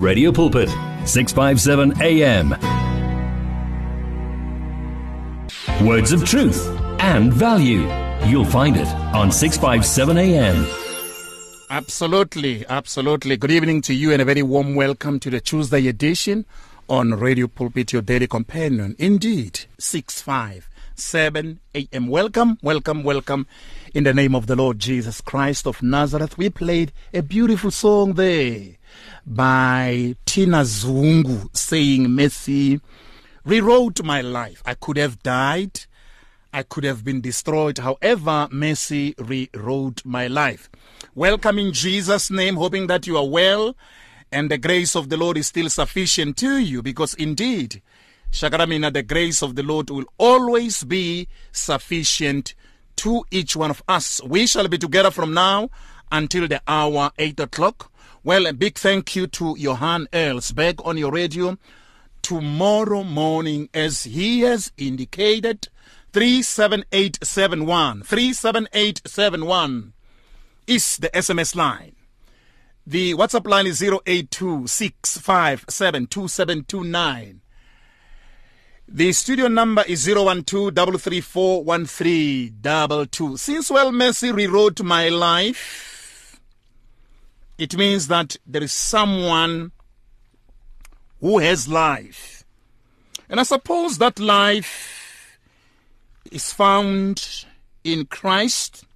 Radio Pulpit, 657 AM. Words of truth and value. You'll find it on 657 AM. Absolutely, absolutely. Good evening to you and a very warm welcome to the Tuesday edition on Radio Pulpit, your daily companion. Indeed, 657 AM. Welcome, welcome, welcome. In the name of the Lord Jesus Christ of Nazareth, we played a beautiful song there by Tina Zungu saying, Mercy rewrote my life. I could have died. I could have been destroyed. However, mercy rewrote my life. Welcome in Jesus' name, hoping that you are well and the grace of the Lord is still sufficient to you because indeed, Shakaramina, the grace of the Lord will always be sufficient to each one of us. We shall be together from now until the hour 8 o'clock. Well, a big thank you to Johan Elsberg on your radio. Tomorrow morning, as he has indicated, 37871. 37871 is the SMS line. The WhatsApp line is 0826572729. The studio number is 012 Since Well Mercy rewrote my life, it means that there is someone who has life. And I suppose that life is found in Christ.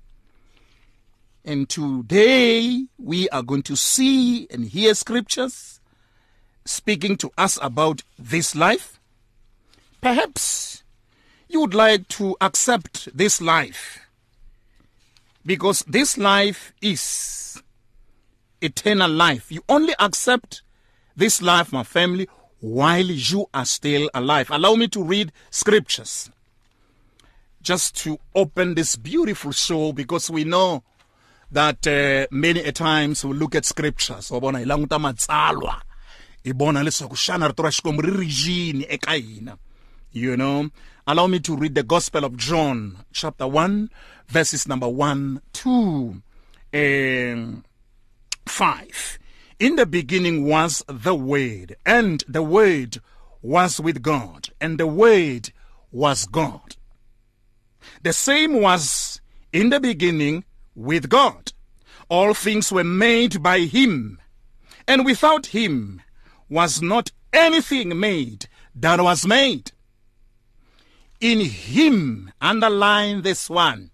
And today we are going to see and hear scriptures speaking to us about this life. Perhaps you would like to accept this life. Because this life is eternal life. You only accept this life, my family, while you are still alive. Allow me to read scriptures. Just to open this beautiful show because we know that uh, many a times we look at scriptures. Ri eka hina you know allow me to read the gospel of john chapter 1 verses number 1 2 and 5 in the beginning was the word and the word was with god and the word was god the same was in the beginning with God. All things were made by him, and without him was not anything made that was made. In him, underline this one,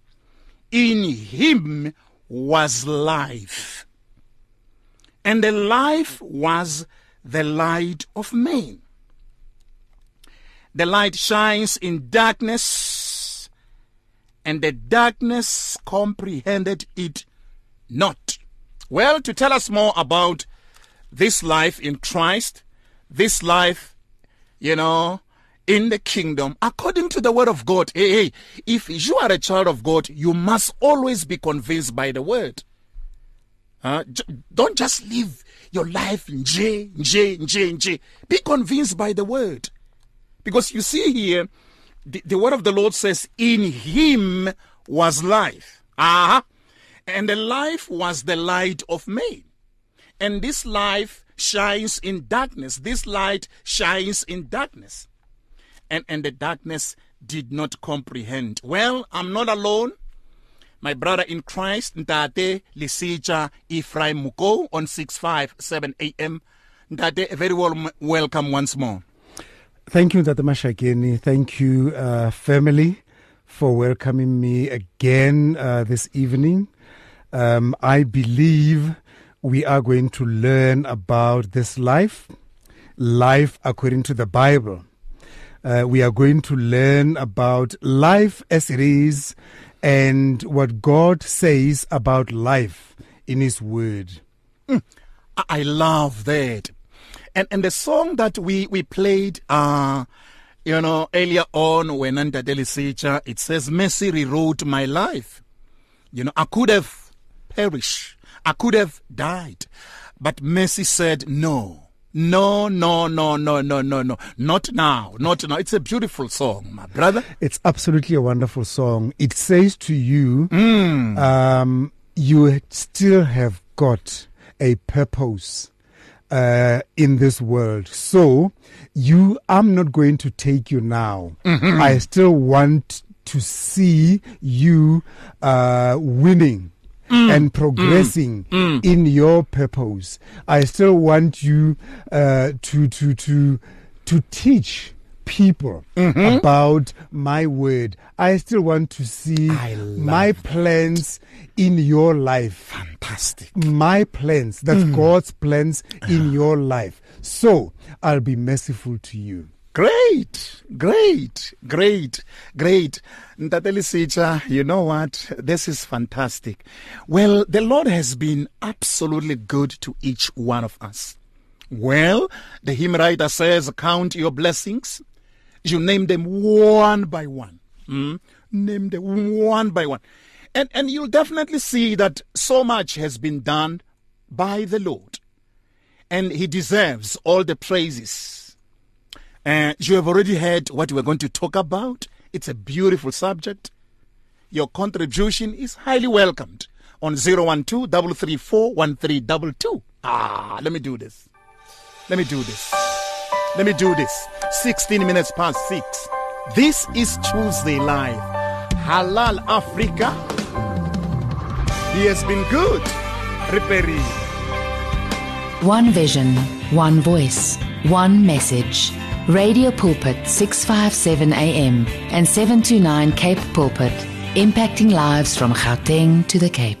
in him was life, and the life was the light of men. The light shines in darkness, and the darkness comprehended it not. Well, to tell us more about this life in Christ, this life, you know, in the kingdom, according to the word of God, hey, hey, if you are a child of God, you must always be convinced by the word. Uh, j- don't just live your life in J, J, J, J. Be convinced by the word. Because you see here, the, the word of the Lord says, In him was life. Uh-huh. and the life was the light of men. And this life shines in darkness. This light shines in darkness. And, and the darkness did not comprehend. Well, I'm not alone. My brother in Christ, Ndate Lisija Ephraim Mokou on 657 AM. Ndate, a very warm welcome once more. Thank you, Tata Mashakeni. Thank you, uh, family, for welcoming me again uh, this evening. Um, I believe we are going to learn about this life, life according to the Bible. Uh, we are going to learn about life as it is and what God says about life in His Word. Mm, I love that. And and the song that we we played uh you know earlier on when under Delisicha it says Mercy rewrote my life. You know, I could have perished. I could have died. But Mercy said no. No, no, no, no, no, no, no. Not now. Not now. It's a beautiful song, my brother. It's absolutely a wonderful song. It says to you, Mm. um, you still have got a purpose uh, in this world. So, you, I'm not going to take you now. I still want to see you uh, winning. And progressing in your purpose, I still want you uh, to to to to teach people about my word. I still want to see my plans in your life. Fantastic. my plans, that's God's plans in your life. So I'll be merciful to you. Great, great, great, great. Ntate Lisicha, you know what? This is fantastic. Well, the Lord has been absolutely good to each one of us. Well, the hymn writer says, Count your blessings. You name them one by one. Hmm? Name them one by one. And, and you'll definitely see that so much has been done by the Lord. And He deserves all the praises. Uh, you have already heard what we're going to talk about. It's a beautiful subject. Your contribution is highly welcomed on 012 334 1322. Ah, let me do this. Let me do this. Let me do this. 16 minutes past 6. This is Tuesday Live. Halal Africa. He has been good. Reperi. One vision, one voice, one message. Radio Pulpit 657 AM and 729 Cape Pulpit, impacting lives from Gauteng to the Cape.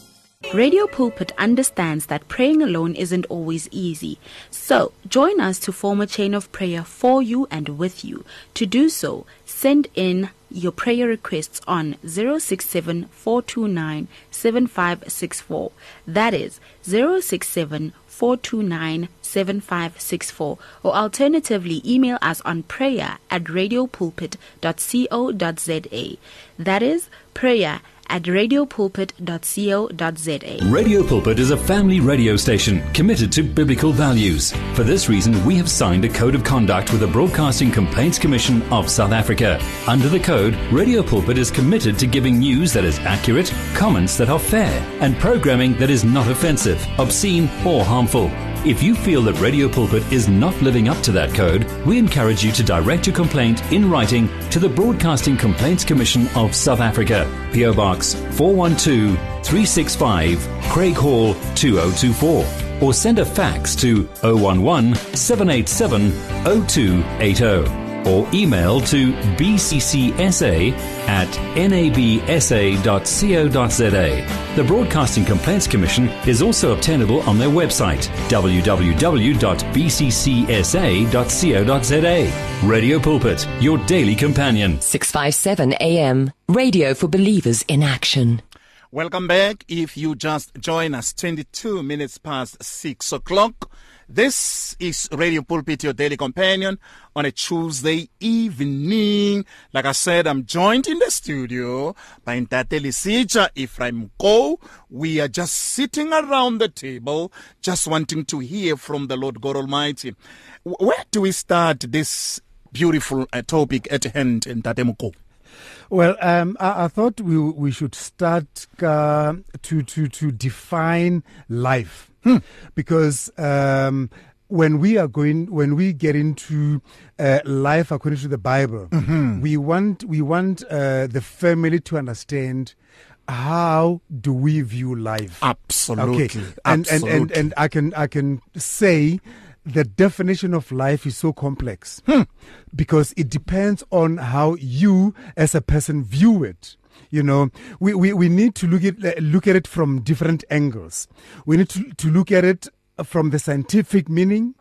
Radio Pulpit understands that praying alone isn't always easy. So, join us to form a chain of prayer for you and with you. To do so, send in your prayer requests on 067 429 7564. That is 067 429 7564. Or alternatively, email us on prayer at radiopulpit.co.za. That is prayer at radiopulpit.co.za. Radio Pulpit is a family radio station committed to biblical values. For this reason, we have signed a code of conduct with the Broadcasting Complaints Commission of South Africa. Under the code, Radio Pulpit is committed to giving news that is accurate, comments that are fair, and programming that is not offensive, obscene, or harmful. If you feel that Radio Pulpit is not living up to that code, we encourage you to direct your complaint in writing to the Broadcasting Complaints Commission of South Africa, PO Box 412 365, Craighall 2024, or send a fax to 011 787 0280 or email to bccsa at nabsa.co.za. The Broadcasting Complaints Commission is also obtainable on their website www.bccsa.co.za. Radio Pulpit, your daily companion. 657 AM, radio for believers in action. Welcome back. If you just join us, 22 minutes past 6 o'clock. This is Radio Pulpit, your daily companion on a Tuesday evening. Like I said, I'm joined in the studio by Ntate Lisija Ephraim Go. We are just sitting around the table, just wanting to hear from the Lord God Almighty. Where do we start this beautiful uh, topic at hand, Ntate Mko? Well, um, I, I thought we we should start uh, to to to define life because um, when we are going when we get into uh, life according to the Bible, we want we want uh, the family to understand how do we view life. Absolutely. Okay, and, and and and I can I can say the definition of life is so complex because it depends on how you as a person view it. You know, we, we, we need to look at uh, look at it from different angles. We need to, to look at it from the scientific meaning,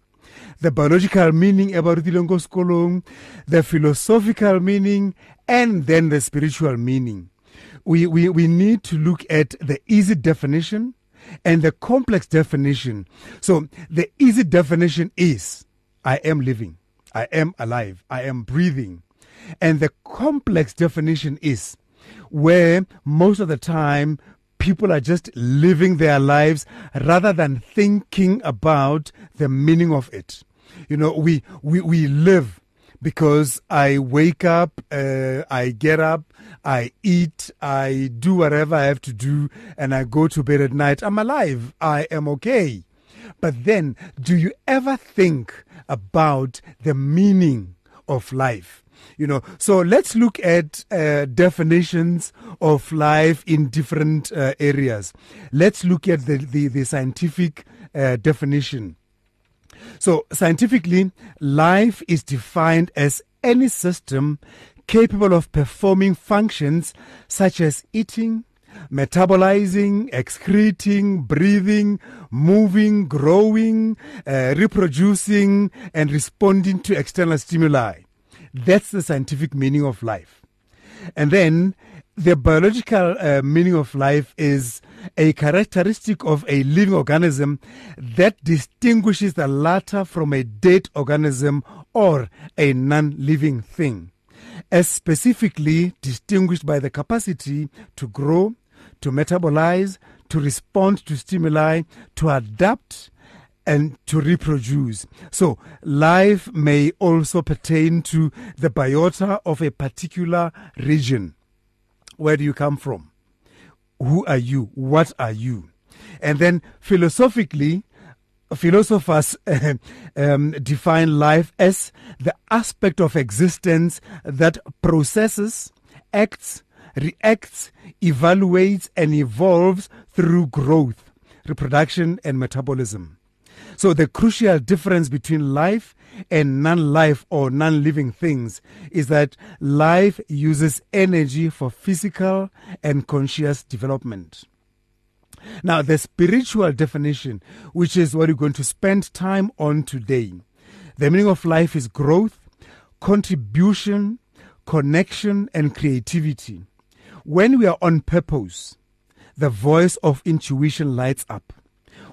the biological meaning about Rilongo Skolong, the philosophical meaning, and then the spiritual meaning. We, we, we need to look at the easy definition and the complex definition. So the easy definition is I am living, I am alive, I am breathing. And the complex definition is where most of the time people are just living their lives rather than thinking about the meaning of it. You know, we, we, we live because I wake up, uh, I get up, I eat, I do whatever I have to do, and I go to bed at night. I'm alive. I am okay. But then, do you ever think about the meaning of life? You know, so let's look at uh, definitions of life in different uh, areas. Let's look at the, the, the scientific uh, definition. So, scientifically, life is defined as any system capable of performing functions such as eating, metabolizing, excreting, breathing, moving, growing, uh, reproducing, and responding to external stimuli. That's the scientific meaning of life. And then the biological uh, meaning of life is a characteristic of a living organism that distinguishes the latter from a dead organism or a non living thing, as specifically distinguished by the capacity to grow, to metabolize, to respond to stimuli, to adapt, and to reproduce. So, life may also pertain to the biota of a particular region. Where do you come from? Who are you? What are you? And then philosophically, philosophers um, define life as the aspect of existence that processes, acts, reacts, evaluates, and evolves through growth, reproduction, and metabolism. So, the crucial difference between life and non life or non living things is that life uses energy for physical and conscious development. Now, the spiritual definition, which is what we're going to spend time on today, the meaning of life is growth, contribution, connection, and creativity. When we are on purpose, the voice of intuition lights up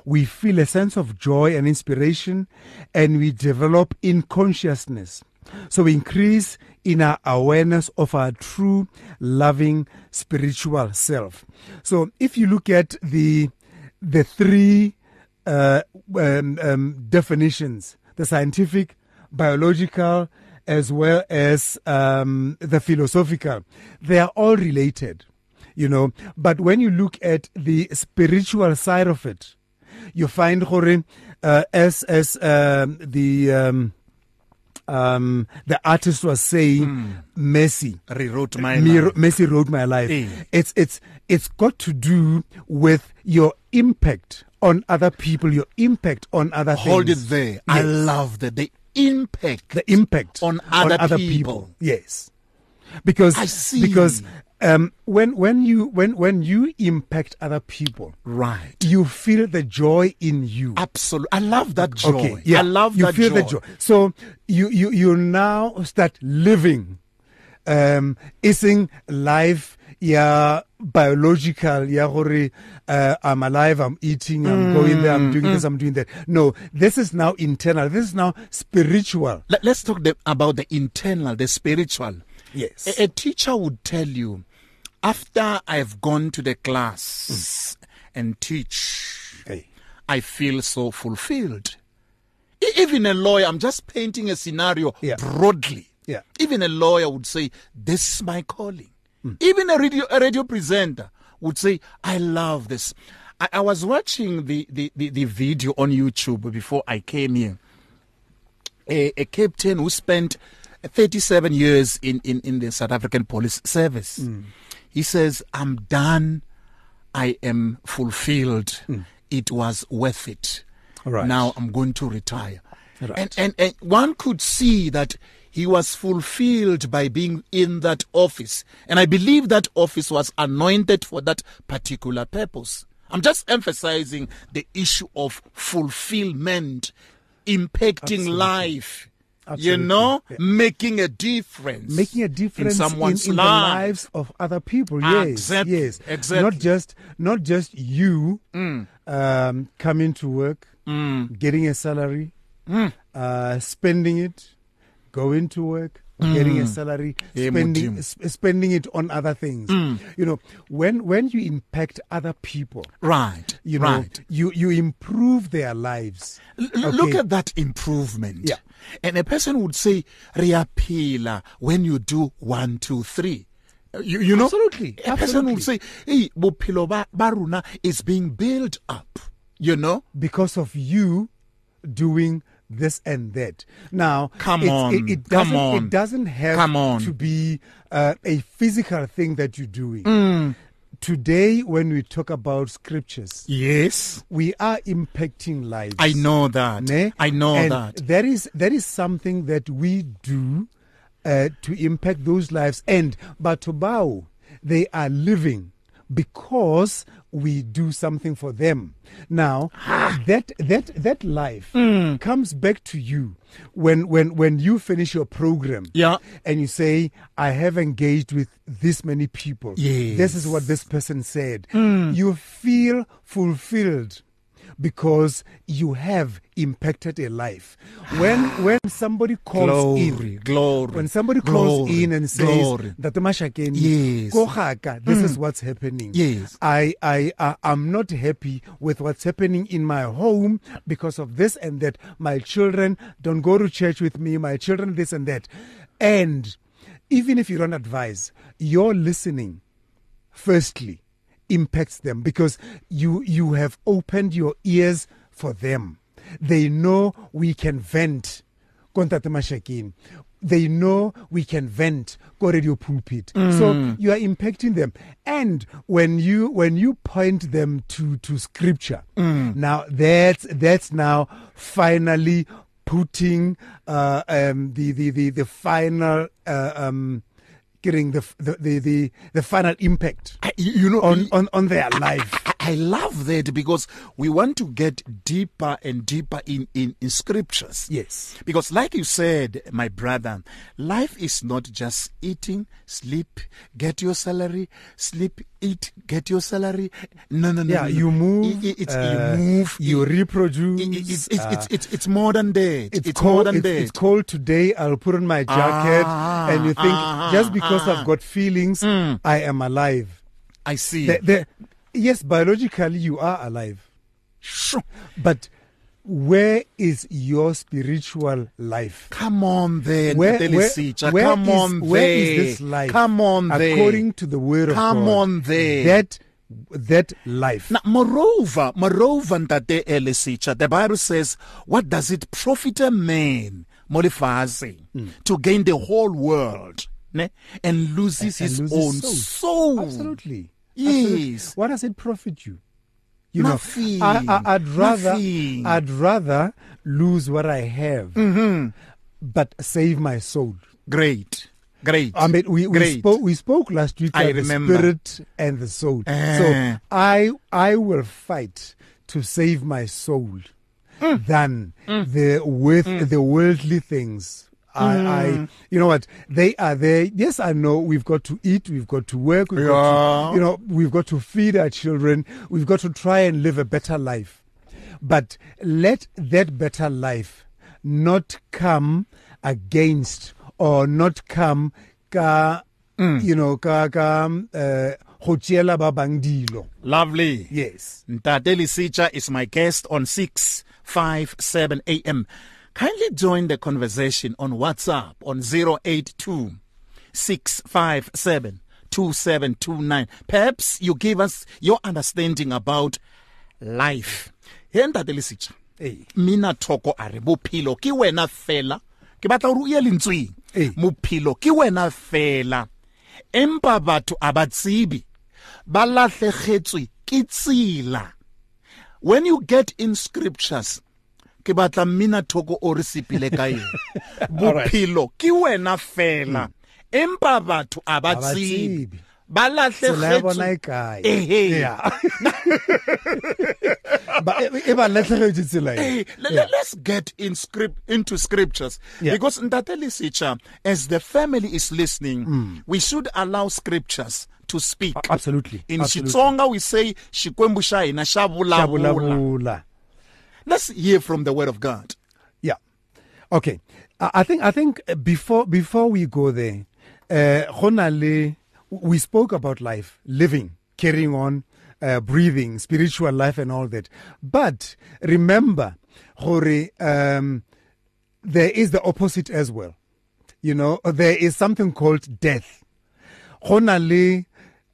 we feel a sense of joy and inspiration, and we develop in consciousness. So we increase in our awareness of our true, loving, spiritual self. So if you look at the the three uh, um, um, definitions, the scientific, biological, as well as um, the philosophical, they are all related, you know. But when you look at the spiritual side of it, you find gore uh, as as um, the um, um, the artist was saying, mm. Mercy rewrote my life. Mercy wrote my life. Hey. It's it's it's got to do with your impact on other people, your impact on other Hold things. Hold it there. Yes. I love that the impact, the impact on other, on other people. people. Yes, because I see. because um, when when you when when you impact other people, right, you feel the joy in you. Absolutely, I love that joy. Okay, yeah, I love you that feel joy. the joy. So you you you now start living, um, ising life. Yeah, biological. Yeah, uh, I'm alive. I'm eating. I'm mm, going there. I'm doing mm. this. I'm doing that. No, this is now internal. This is now spiritual. Let, us talk the, about the internal, the spiritual. Yes. A, a, teacher would tell you, after I've gone to the class mm. and teach, hey. I feel so fulfilled. Even a lawyer, I'm just painting a scenario yeah. broadly. Yeah. Even a lawyer would say, This is my calling. Mm. Even a radio, a radio presenter would say, I love this. I, I was watching the, the, the, the, video on YouTube before I came here. A, a captain who spent 37 years in, in, in the South African Police Service. Mm. He says, I'm done. I am fulfilled. Mm. It was worth it. Right. Now I'm going to retire. Right. And, and, and one could see that he was fulfilled by being in that office. And I believe that office was anointed for that particular purpose. I'm just emphasizing the issue of fulfillment, impacting Absolutely. life Absolutely. you know, yeah. making a difference, making a difference in someone's in, in the lives of other people. Yes, Exactly, yes, exactly. Not just not just you Mm. um, coming to work, Mm. getting a salary, Mm. uh, spending it, going to work, getting a salary, spending spending it on other things. You know, when when you impact other people, Right. you know, right. you you improve their lives. L- l- Look at that improvement. Yeah. And a person would say, Riapila, when you do one, two, three. Uh, You, you know? Absolutely, A person would say, absolutely. hey, Bopilo Baruna is being built up. You know? because of you doing this and that. Now, Come it's- on, it, it doesn't, on. It doesn't have Come on. to be uh, a physical thing that you're doing. Mm. Today, when we talk about scriptures, Yes. we are impacting lives. I know that. Ne? I know and that. That is that is something that we do uh, to impact those lives. And Batobao, they are living because we do something for them. Now that that that life Hmm. comes back to you when when when you finish your program Yeah. and you say I have engaged with this many people. This is what this person said. Hmm. You feel fulfilled because you have impacted a life. When when somebody calls Glory, in, glory, when somebody calls glory, in and says glory. that Mashakeni, Yes. "Ko gaka, this is what's happening. Yes. I I uh, I'm not happy with what's happening in my home because of this and that. My children don't go to church with me. My children this and that, and even if you don't advise, you're listening firstly impacts them because you you have opened your ears for them. They know we can vent. Kontate they know we can vent go radio pulpit. So you are impacting them. And when you when you point them to to scripture now that's that's now finally putting uh, um, the, the the the final uh, um, getting the, the the the the final impact I- you you know, on on on their life I- love that because we want to get deeper and deeper in, in, in scriptures. Yes. Because, like you said, my brother, life is not just eating, sleep, get your salary, sleep, eat, get your salary. No, no, no. yeah no, no. you move I- I- it's, uh, you move. you reproduce I- it's, it's, uh, it's, it's, it's more than that. it's, It's, cold. more than it's, that. it's cold today. I'll put on my jacket, Ah, and you think ah, just because ah. Mm. I've got feelings, I am alive. I see. The, the, yes, biologically you are alive, but where is your spiritual life? Come on there, Where, where, where Come is- on where there. is this life? Come on there. According to the word Come of God. Come on there. That that life. Now, moreover, moreover, Ntate Elisicha, the Bible says, what does it profit a man, Molifazi, Hmm. to gain the whole world ne? and loses and his lose own his soul? Absolutely. Yes. What does it profit you? You Nothing. know, I, I'd rather Nothing. I'd rather lose what I have, Mm-hmm. but save my soul. Great. Great. I mean, we, we spoke we spoke last week about the spirit and the soul. Eh. So I I will fight to save my soul Mm. than the with the worldly things. I, Mm. I, you know what? They are there. Yes, I know. We've got to eat. We've got to work. We've got Yeah. to, you know, we've got to feed our children. We've got to try and live a better life. But let that better life not come against or not come ka, you know, ka ka uh, go tšeela ba bang dilo. Lovely. Yes. Ntate Lisicha is my guest on 657 AM. Kindly join the conversation on WhatsApp on 082 657 2729. Perhaps you give us your understanding about life. Here Ntate Lisicha. Mina thoko a re bophelo ke wena fela ke batla gore o ye lentsweng mophelo ke wena fela empa batho a ba tsebe ba latlhegetswe ke tsela when you get in scriptures ke batla mmina thoko o re sepile ka ene bophelo ke wena fela empa batho a ba Ha ba tsebe tsebe. ba Tsela ya bona e latlhegetswe kae? Ehe. Yeah. Ba- e- e ba latlhegetse tsela e. Hey, le- le- let's get in script into scriptures Yeah. because Ntateli Sicha, as the family is listening, we should allow scriptures to speak. Absolutely. In Absolutely. Xitsonga, we say xikwembu xa hina xa vulavula." Let's hear from the word of God. Yeah. Okay. I think I think before before we go there, uh, we spoke about life, living, carrying on, uh, breathing, spiritual life, and all that. But remember, gore, um, there is the opposite as well. You know, there is something called death. Go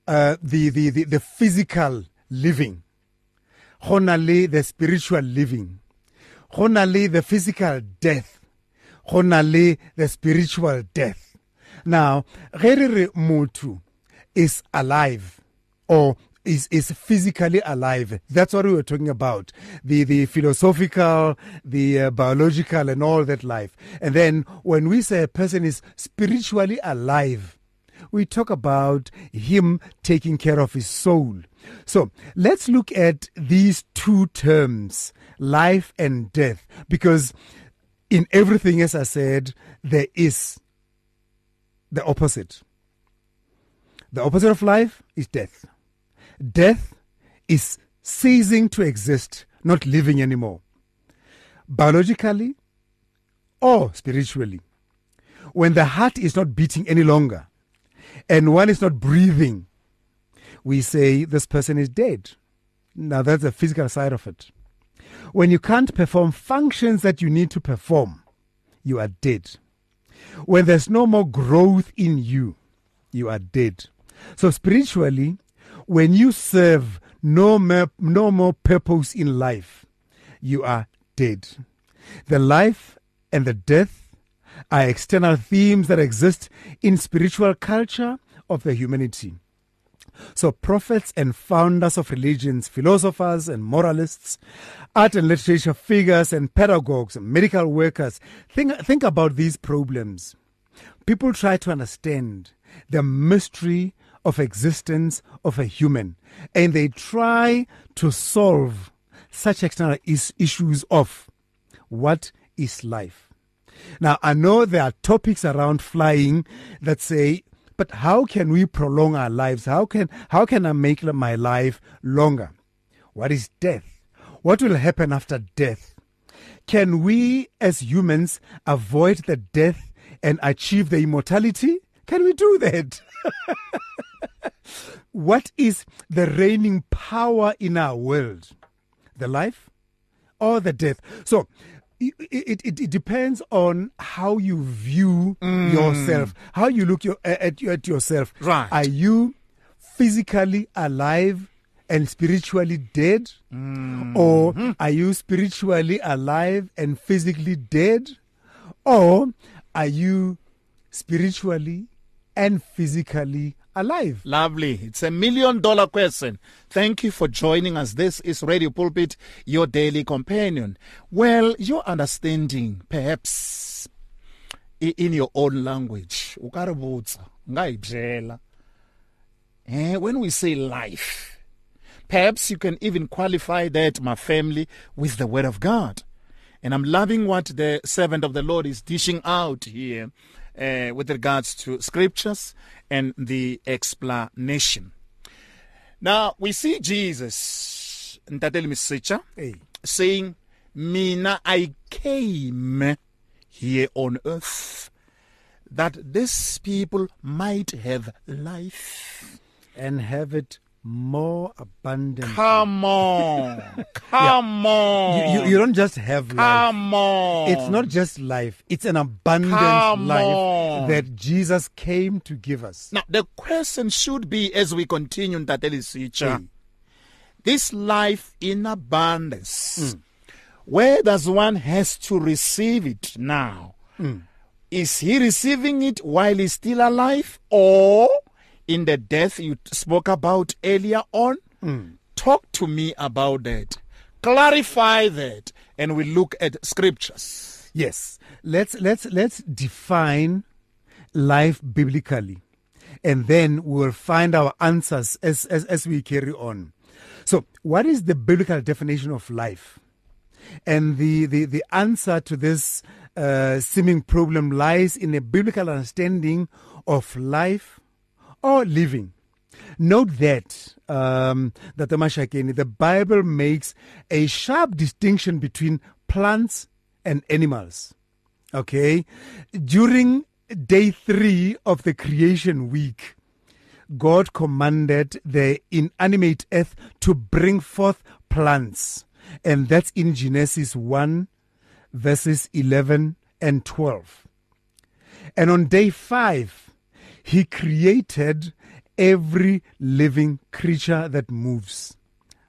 uh, the, the, the, the physical living. Go le the spiritual living. Go le the physical death. Go le the spiritual death. Now, ge re re motho is alive or is, is physically alive. That's what we were talking about. The, the philosophical, the uh, biological and all that life. And then when we say a person is spiritually alive, we talk about him taking care of his soul. So let's look at these two terms, life and death, because in everything, as I said, there is the opposite. The opposite of life is death. Death is ceasing to exist, not living anymore, biologically or spiritually. When the heart is not beating any longer and one is not breathing, we say this person is dead. Now, that's the physical side of it. When you can't perform functions that you need to perform, you are dead. When there's no more growth in you, you are dead. So, spiritually, when you serve no more, no more purpose in life, you are dead. The life and the death are external themes that exist in spiritual culture of the humanity. So, prophets and founders of religions, philosophers and moralists, art and literature figures and pedagogues, medical workers, think, think about these problems. People try to understand the mystery of existence of a human, and they try to solve such external is- issues of what is life. Now, I know there are topics around flying that say, but how can we prolong our lives? How can, how can I make my life longer? What is death? What will happen after death? Can we as humans avoid the death and achieve the immortality? Can we do that? what is the reigning power in our world? The life or the death? So it, it, it, depends on how you view yourself, mm. how you look your, at, at yourself. Right. Are you physically alive and spiritually dead? Mm. Or hmm. are you spiritually alive and physically dead? Or are you spiritually and physically alive? Lovely. It's a million dollar question. Thank you for joining us. This is Radio Pulpit, your daily companion. Well, your understanding, perhaps in your own language. Eh, when we say life, perhaps you can even qualify that, my family, with the Word of God. And I'm loving what the servant of the Lord is dishing out here uh, with regards to scriptures and the explanation. Now, we see Jesus, Ntateli Misicha, Hey. saying, Mina, I came here on earth that these people might have life. And have it more abundant. Come on. Come on. You, you, you don't just have life. Come on. It's not just life, it's an abundant Come life on. that Jesus came to give us. Now, the question should be as we continue in Tateli Sicha, Hey. this life in abundance, Mm. where does one has to receive it now? Mm. Is he receiving it while he's still alive or in the death you spoke about earlier on? Mm. Talk to me about that. Clarify that and we look at scriptures. Yes. Let's let's let's define life biblically. And then we'll find our answers as, as, as we carry on. So, what is the biblical definition of life? And the, the, the answer to this uh, seeming problem lies in a biblical understanding of life or living. Note that um, that the Mashakeni, the Bible makes a sharp distinction between plants and animals. Okay. During day three of the creation week, God commanded the inanimate earth to bring forth plants. And that's in Genesis 1, verses 11 and 12. And on day five, he created every living creature that moves.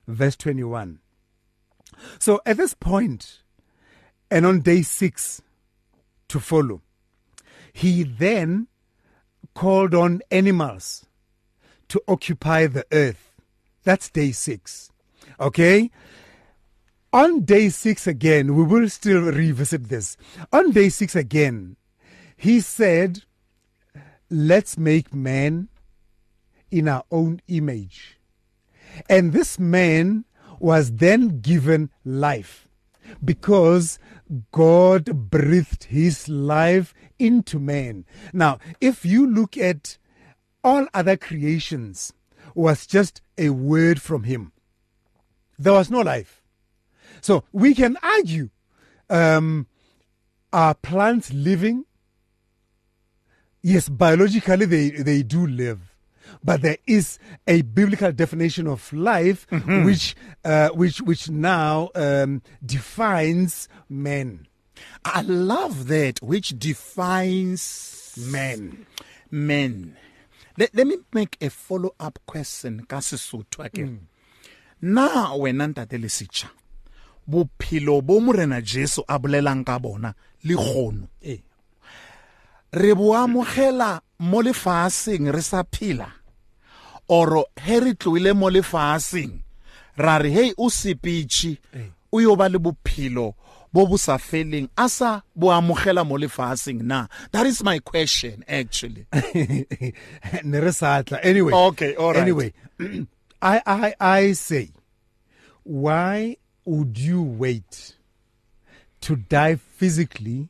Verse 21. So at this point, and on day six to follow, he then called on animals to occupy the earth. That's day six. Okay? On day six again, we will still revisit this. On day six again, he said, Let's make man in our own image. And this man was then given life because God breathed his life into man. Now, if you look at all other creations was just a word from him. There was no life. So we can argue um, are plants living? Yes, biologically they, they do live. But there is a biblical definition of life Mm-hmm. which, uh, which, which now um, defines man. I love that, which defines Man. men. Let, let me make a follow up question ka Sesotho again. Na wena ntate le sitjha. Bophelo bo morena Jesu a bolelang ka bona le kgono. Eh. Re bo amogela mo lefaseng re sa phela. Oro he re tloile mo lefaseng ra re hey o sepitši o yo ba le bophelo bo bo sa feleng a sa bo amogela mo lefaseng na that is my question actually Ne re sa tla. anyway Okay, all right. anyway I, I i say why would you wait to die physically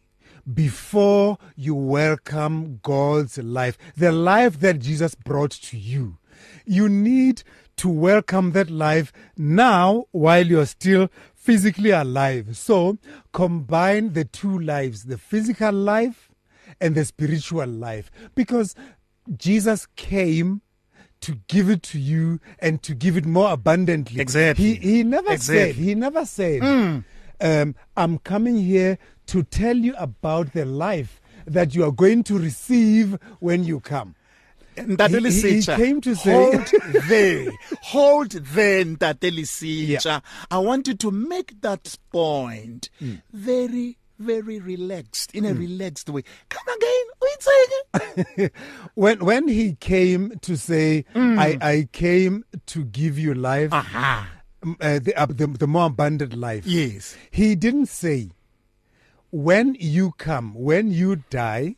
before you welcome god's life the life that jesus brought to you you need to welcome that life now while you're still physically alive so combine the two lives the physical life and the spiritual life because Jesus came to give it to you and to give it more abundantly. Exactly. He, he never said, he never said, um, I'm coming here to tell you about the life that you are going to receive when you come. Ntate He- he- he came to say- hold there hold there Ntate Lesitja. I want you to make that point Mm. very very relaxed in a relaxed way come again When, when he came to say, Mm. I, I came to give you life, um, uh, the, uh, the, the more abundant life. yes He didn't say, when you come, when you die,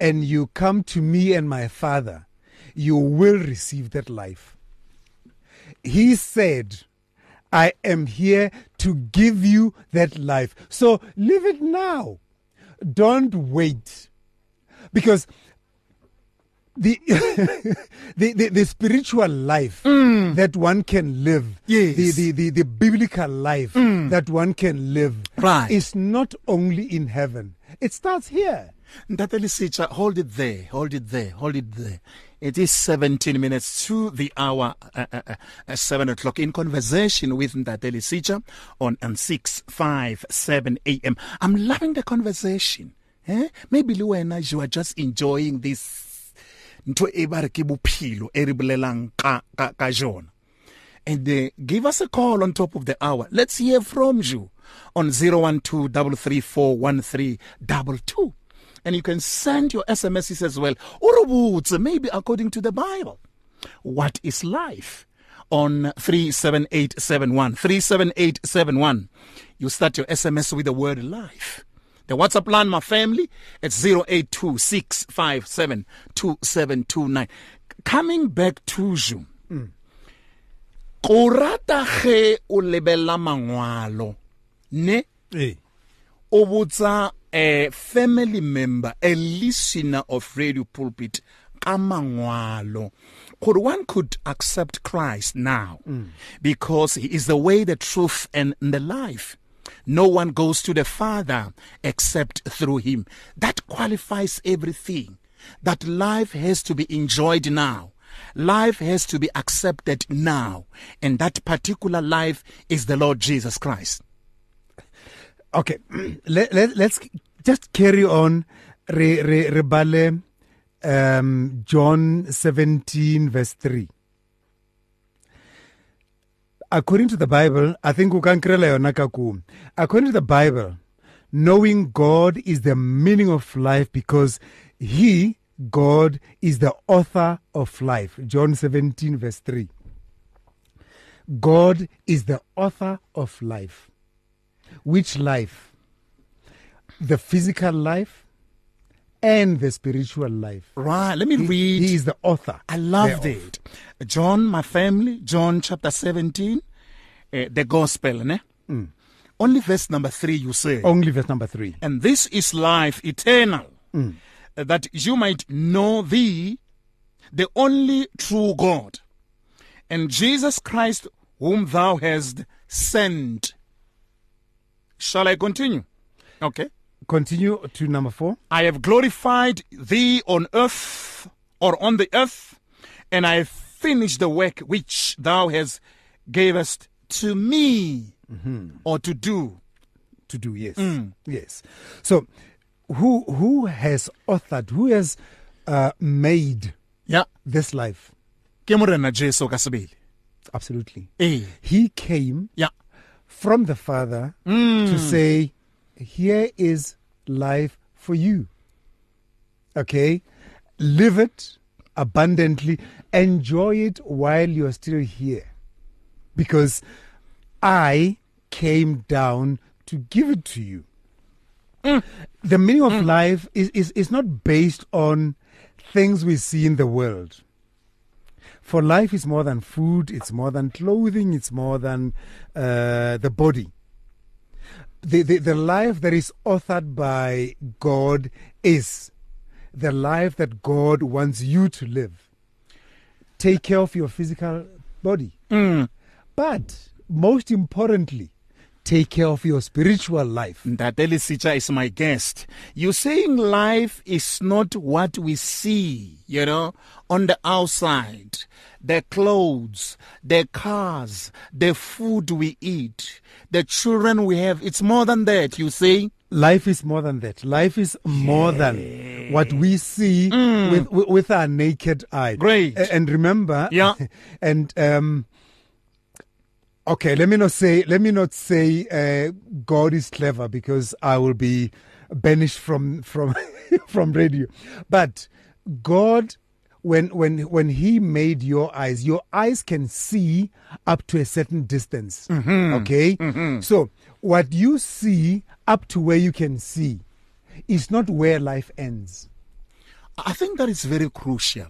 and you come to me and my Father, you will receive that life. He said, I am here to give you that life. So live it now. Don't wait. Because the, the, the the spiritual life that one can live, Yes. the, the, the, the biblical life that one can live, Right. is not only in heaven. It starts here. Ntate hold it there, hold it there, hold it there. It is 17 minutes to the hour, uh, uh, uh, uh, 7 o'clock, in conversation with Ntate Lesitja on, on 657 a.m. I'm loving the conversation. Eh? Maybe and I, you are just enjoying this ntho e ba re ke e re bolelang ka jona. And uh, give us a call on top of the hour. Let's hear from you on 0123341322 and you can send your SMSs as well botse maybe according to the bible. What is life? On 37871 37871 you start your SMS with the word life the WhatsApp line, my family, it's 0826572729. Coming back to you. Go rata ge o lebella mangwalo ne Hey. o botsa a family member a listener of radio pulpit ka mangwalo could one could accept Christ now mm. because he is the way the truth and the life No one goes to the Father except through him. That qualifies everything. That life has to be enjoyed now. Life has to be accepted now. And that particular life is the Lord Jesus Christ. Okay, let, let, let's just carry on. Re, re, rebale, um, John 17, verse 3. According to the Bible, I think. According to the Bible, knowing God is the meaning of life because He, God, is the author of life. John 17, verse 3. God is the author of life. Which life? The physical life and the spiritual life. Right. Let me He, read. he is the author. I love it. John, my family, John chapter 17, uh, the gospel, ne? Only verse number 3 you say. Only verse number three. And this is life eternal, uh, that you might know thee, the only true God, and Jesus Christ, whom thou hast sent. Shall I continue? Okay. Continue to number four. I have glorified thee on earth or on the earth, and I have finished the work which thou hast gavest to me or to do. to do yes yes so who who has authored who has uh, made Yeah. this life Ke morena Jesu ka sebele. absolutely Eh. he came Yeah. from the father to say here is life for you okay? Live it abundantly. Enjoy it while you're still here. Because i came down to give it to you. The meaning of life is, is, is not based on things we see in the world. For life is more than food, it's more than clothing, it's more than uh, the body. The, the, the life that is authored by God is the life that God wants you to live. Take care of your physical body. Hmm. But most importantly, take care of your spiritual life. Ntate Lisicha is my guest. You're saying life is not what we see, you know, on the outside. The clothes, the cars, the food we eat, the children we have. It's more than that, you say? Life is more than that. Life is more than what we see with, with with our naked eye. Great. And remember, Yeah. and um, okay, let me not say let me not say uh, God is clever because I will be banished from from from radio. But God when when when he made your eyes your eyes can see up to a certain distance. Okay? So what you see up to where you can see is not where life ends. I think that is very crucial.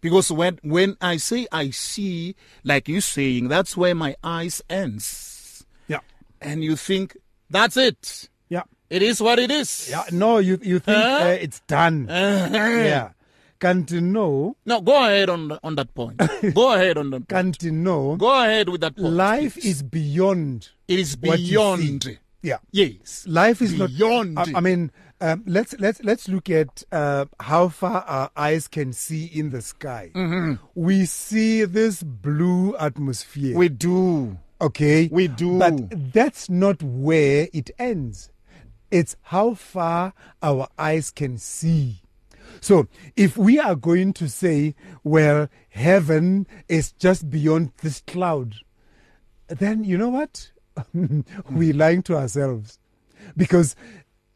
Because when when I say I see, like you saying, that's where my eyes ends. yeah And you think, that's it. yeah It is what it is. yeah no you you think Huh? uh, it's done Uh-huh. yeah can't you know No, go ahead on on that point. go ahead on that point. can't you know Go ahead with that point. life please. is beyond it is what you see. beyond. yeah Yes. life is Beyond. not I, I mean um, let's let's let's look at uh, how far our eyes can see in the sky. Mm-hmm. we see this blue atmosphere. We do. okay? We do. but that's not where it ends. It's how far our eyes can see. So if we are going to say well heaven is just beyond this cloud then you know what? We're lying to ourselves. Because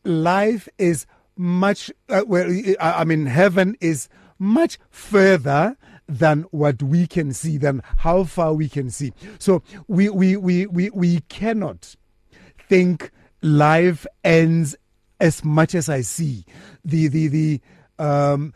life is much uh, well I, mean heaven is much further than what we can see than how far we can see. So we we we we, we cannot think life ends as much as i see. The the the um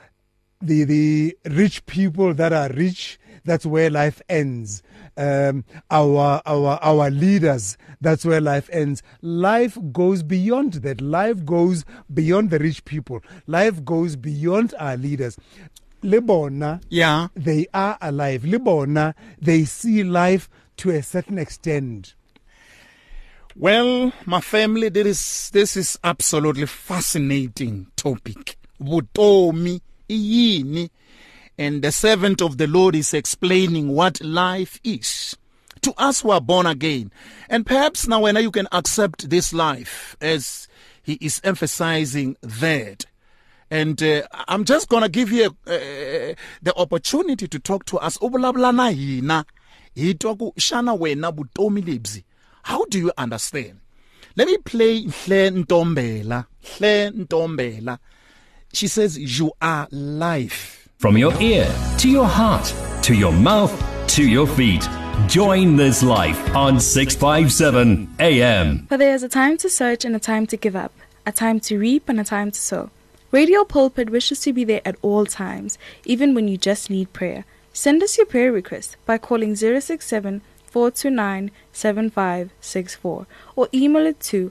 the the rich people that are rich that's where life ends. Um our our our leaders that's where life ends. Life goes beyond that. Life goes beyond the rich people. Life goes beyond our leaders. Lebona Yeah. they are alive. Lebona they see life to a certain extent. Well, my family, there is this is absolutely fascinating topic. Butomi iyini. And the servant of the Lord is explaining what life is to us who are born again. And perhaps now when you can accept this life as he is emphasizing that. And uh, I'm just going to give you uh, the opportunity to talk to us. How do you understand? Let me play Hle Ntombela. Hle Ntombela. She says, You are life. From your ear to your heart to your mouth to your feet. Join this life on 657 AM. For there is a time to search and a time to give up, a time to reap and a time to sow. Radio Pulpit wishes to be there at all times, even when you just need prayer. Send us your prayer request by calling 067 429 7564 or email it to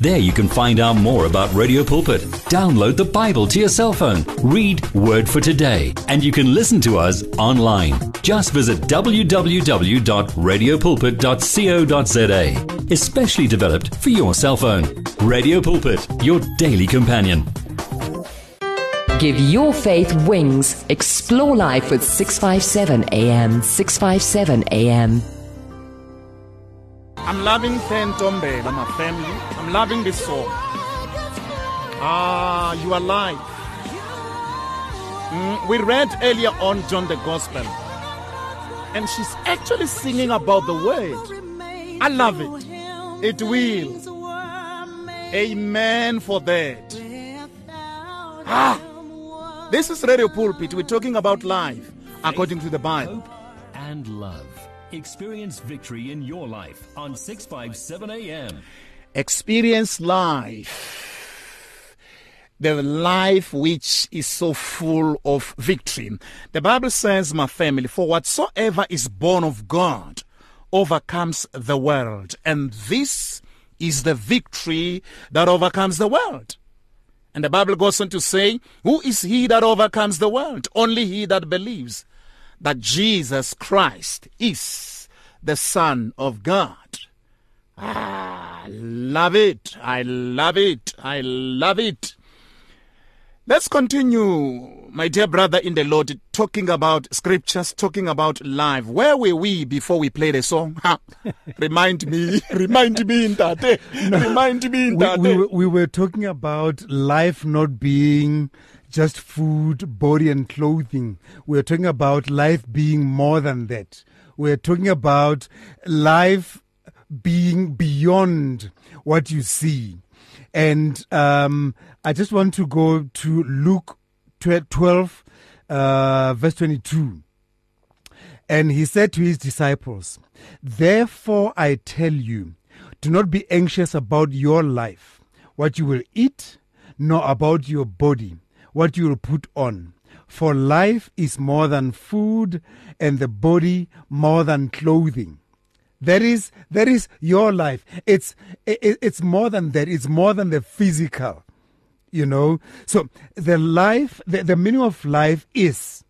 There you can find out more about Radio Pulpit. Download the Bible to your cell phone, read Word for Today, and you can listen to us online. Just visit www.radiopulpit.co.za. Especially developed for your cell phone. Radio Pulpit, your daily companion. Give your faith wings. Explore life with 657 AM. 657 AM. I'm loving Hle Ntombela, my family. I'm loving this song. Ah, you are life. Mm, we read earlier on John the Gospel, and she's actually singing about the word. I love it. It will. Amen for that. Ah, this is Radio Pulpit. We're talking about life according to the Bible. And love. Experience victory in your life on 657 AM. experience life. The life which is so full of victory. The bible says my family for whatsoever is born of god overcomes the world and this is the victory that overcomes the world. And the bible goes on to say who is he that overcomes the world? Only he that believes that jesus christ is the son of god Ah, love it. I love it. I love it. Let's continue, my dear brother in the Lord, talking about scriptures, talking about life. Where were we before we played a song? Ha. remind me, remind me, Ntate. Remind me, we, Ntate. we, were- we were talking about life not being just food, body, and clothing. We are talking about life being more than that. We're talking about life being beyond what you see. And um, I just want to go to Luke 12, uh, verse 22. And he said to his disciples, Therefore I tell you, do not be anxious about your life, what you will eat, nor about your body, what you will put on. For life is more than food, and the body more than clothing. That is that is your life. It's it, it's more than that. It's more than the physical. You know. So the life, the, the meaning of life is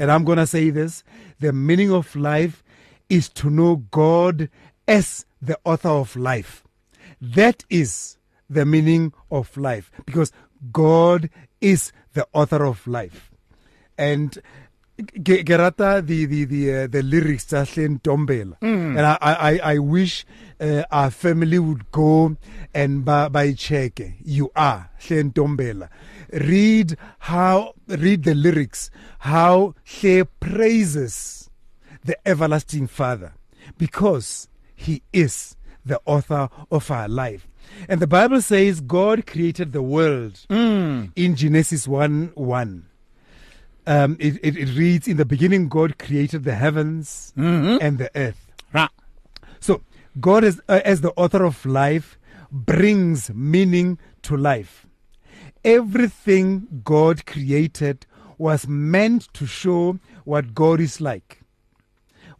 and I'm going to say this the meaning of life is to know God as the author of life. That is the meaning of life because God is the author of life. And ke the the the uh, the lyrics tsa Hle Ntombela. And I I I wish uh, our family would go and by by check you are Hle Ntombela. Read how read the lyrics how Hle praises the everlasting father. Because he is the author of our life and the bible says god created the world in genesis 1 1 um, it, it, it reads in the beginning god created the heavens and the earth. Ra. so god is, uh, as the author of life brings meaning to life. Everything god created was meant to show what god is like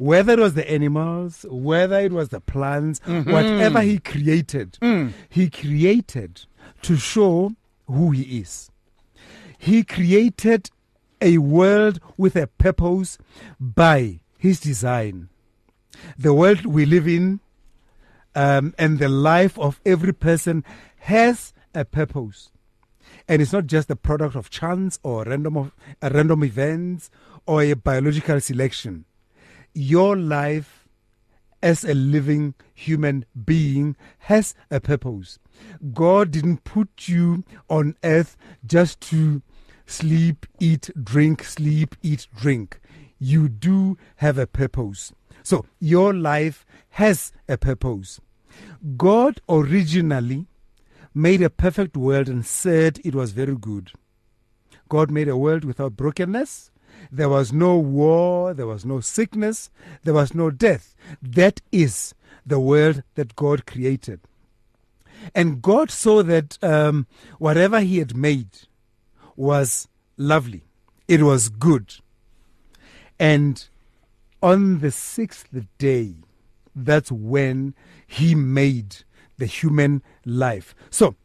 whether it was the animals, whether it was the plants, Mm-hmm. whatever he created, Mm. he created to show who he is. He created a world with a purpose by his design. The world we live in um, and the life of every person has a purpose. And it's not just the product of chance or random, of, uh, random events or a biological selection. Your life as a living human being has a purpose. God didn't put you on earth just to sleep, eat, drink, sleep, eat, drink. You do have a purpose. So your life has a purpose. God originally made a perfect world and said it was very good. God made a world without brokenness. There was no war, there was no sickness, there was no death. That is the world that God created. And God saw that um, whatever He had made was lovely, it was good. And on the sixth day, that's when He made the human life. So,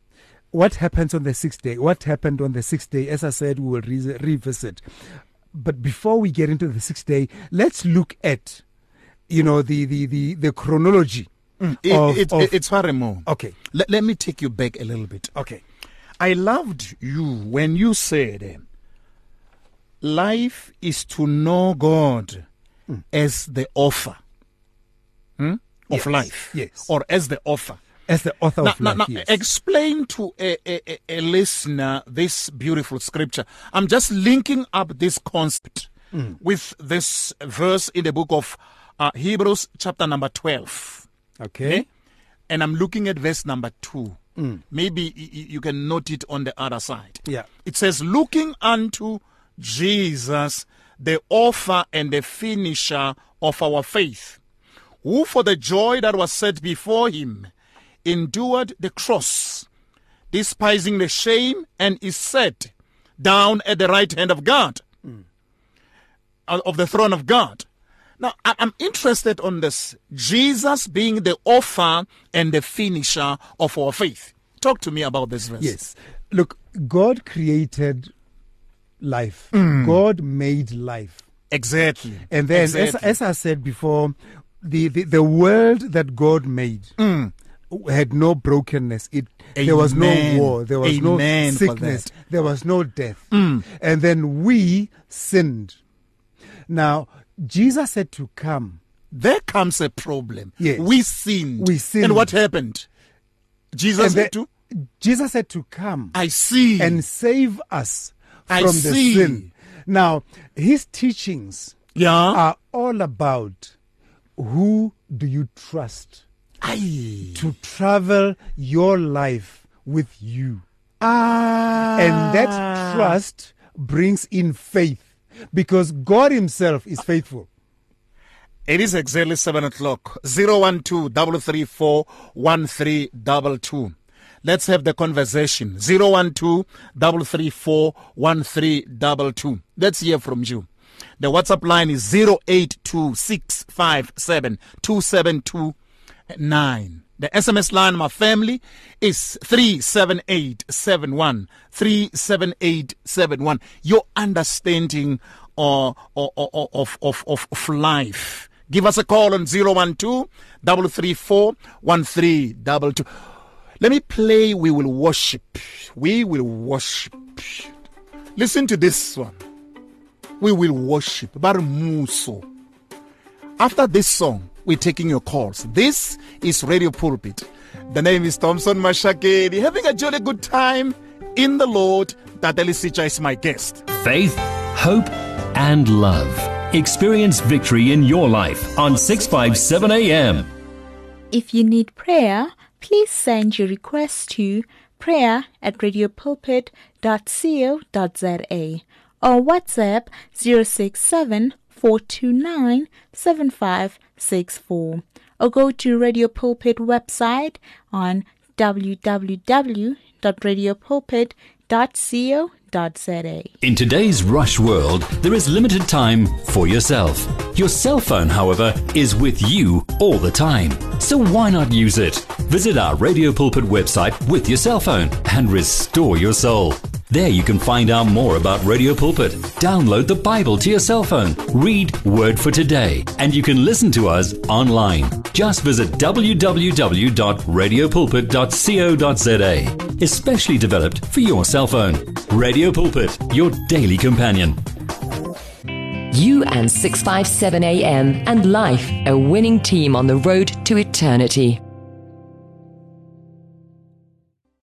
what happens on the sixth day? What happened on the sixth day? As I said, we will re- revisit. But before we get into the sixth day, let's look at, you know, the the the, the chronology. It- of- it- of- it's far more. Okay. Let, let me take you back a little bit. Okay. I loved you when you said, life is to know God as the offer hmm, of Yes, life. yes. Or as the author. As the author Now, of now, life, now, yes. explain to a, a, a- listener this beautiful scripture. I'm just linking up this concept Mm. with this verse in the book of uh, Hebrews, chapter number 12. okay. Okay? And I'm looking at verse number 2. Mm. Maybe you can note it on the other side. Yeah. It says, looking unto Jesus, the author and the finisher of our faith, who for the joy that was set before him endured the cross, despising the shame, and is set down at the right hand of God, uh, of the throne of God. Now, I'm interested on this. Jesus being the author and the finisher of our faith. Talk to me about this verse. Yes. Look, God created life. Mm. God made life. Exactly. And then, exactly. as, as I said before, the, the, the world that God made Mm. Had no brokenness. It there was no war. There was Amen no sickness. Mm. There was no death. And then we sinned. Now Jesus said to come. there comes a problem. Yes. We sinned. We sinned. And what happened? Jesus said to, Jesus said to come I see. and save us I from the see. sin. Now his teachings yeah. are all about who do you trust Aye. to travel your life with you. Ah. And that trust brings in faith because God Himself is faithful. It is exactly 7 o'clock. 012 334 1322. Let's have the conversation. 012 334 1322. Let's hear from you. The WhatsApp line is 082657 2729. The SMS line, my family, is 37871. 37871. Your understanding uh, of, of, of, of, of life. Give us a call on 012 334 1322. Let me play We Will Worship. We Will Worship. Listen to this one. We will worship. Barumuso. After this song, we're taking your calls. This is Radio Pulpit. The name is Thompson Mashakeni. Having a jolly good time in the Lord. Tateli Sicha is my guest. Faith, hope, and love. Experience victory in your life on 657 AM. If you need prayer, please send your request to prayer at radiopulpit.co.za or WhatsApp 067 429 7564 or go to Radio Pulpit website on www.radiopulpit.co.za co.za. In today's rush world, there is limited time for yourself. Your cell phone, however, is with you all the time. So why not use it? Visit our Radio Pulpit website with your cell phone and restore your soul. There you can find out more about Radio Pulpit. Download the Bible to your cell phone, read Word for Today, and you can listen to us online. Just visit www.radiopulpit.co.za. Especially developed for your cell phone. Radio Pulpit, your daily companion. You and 657 AM and life, a winning team on the road to eternity.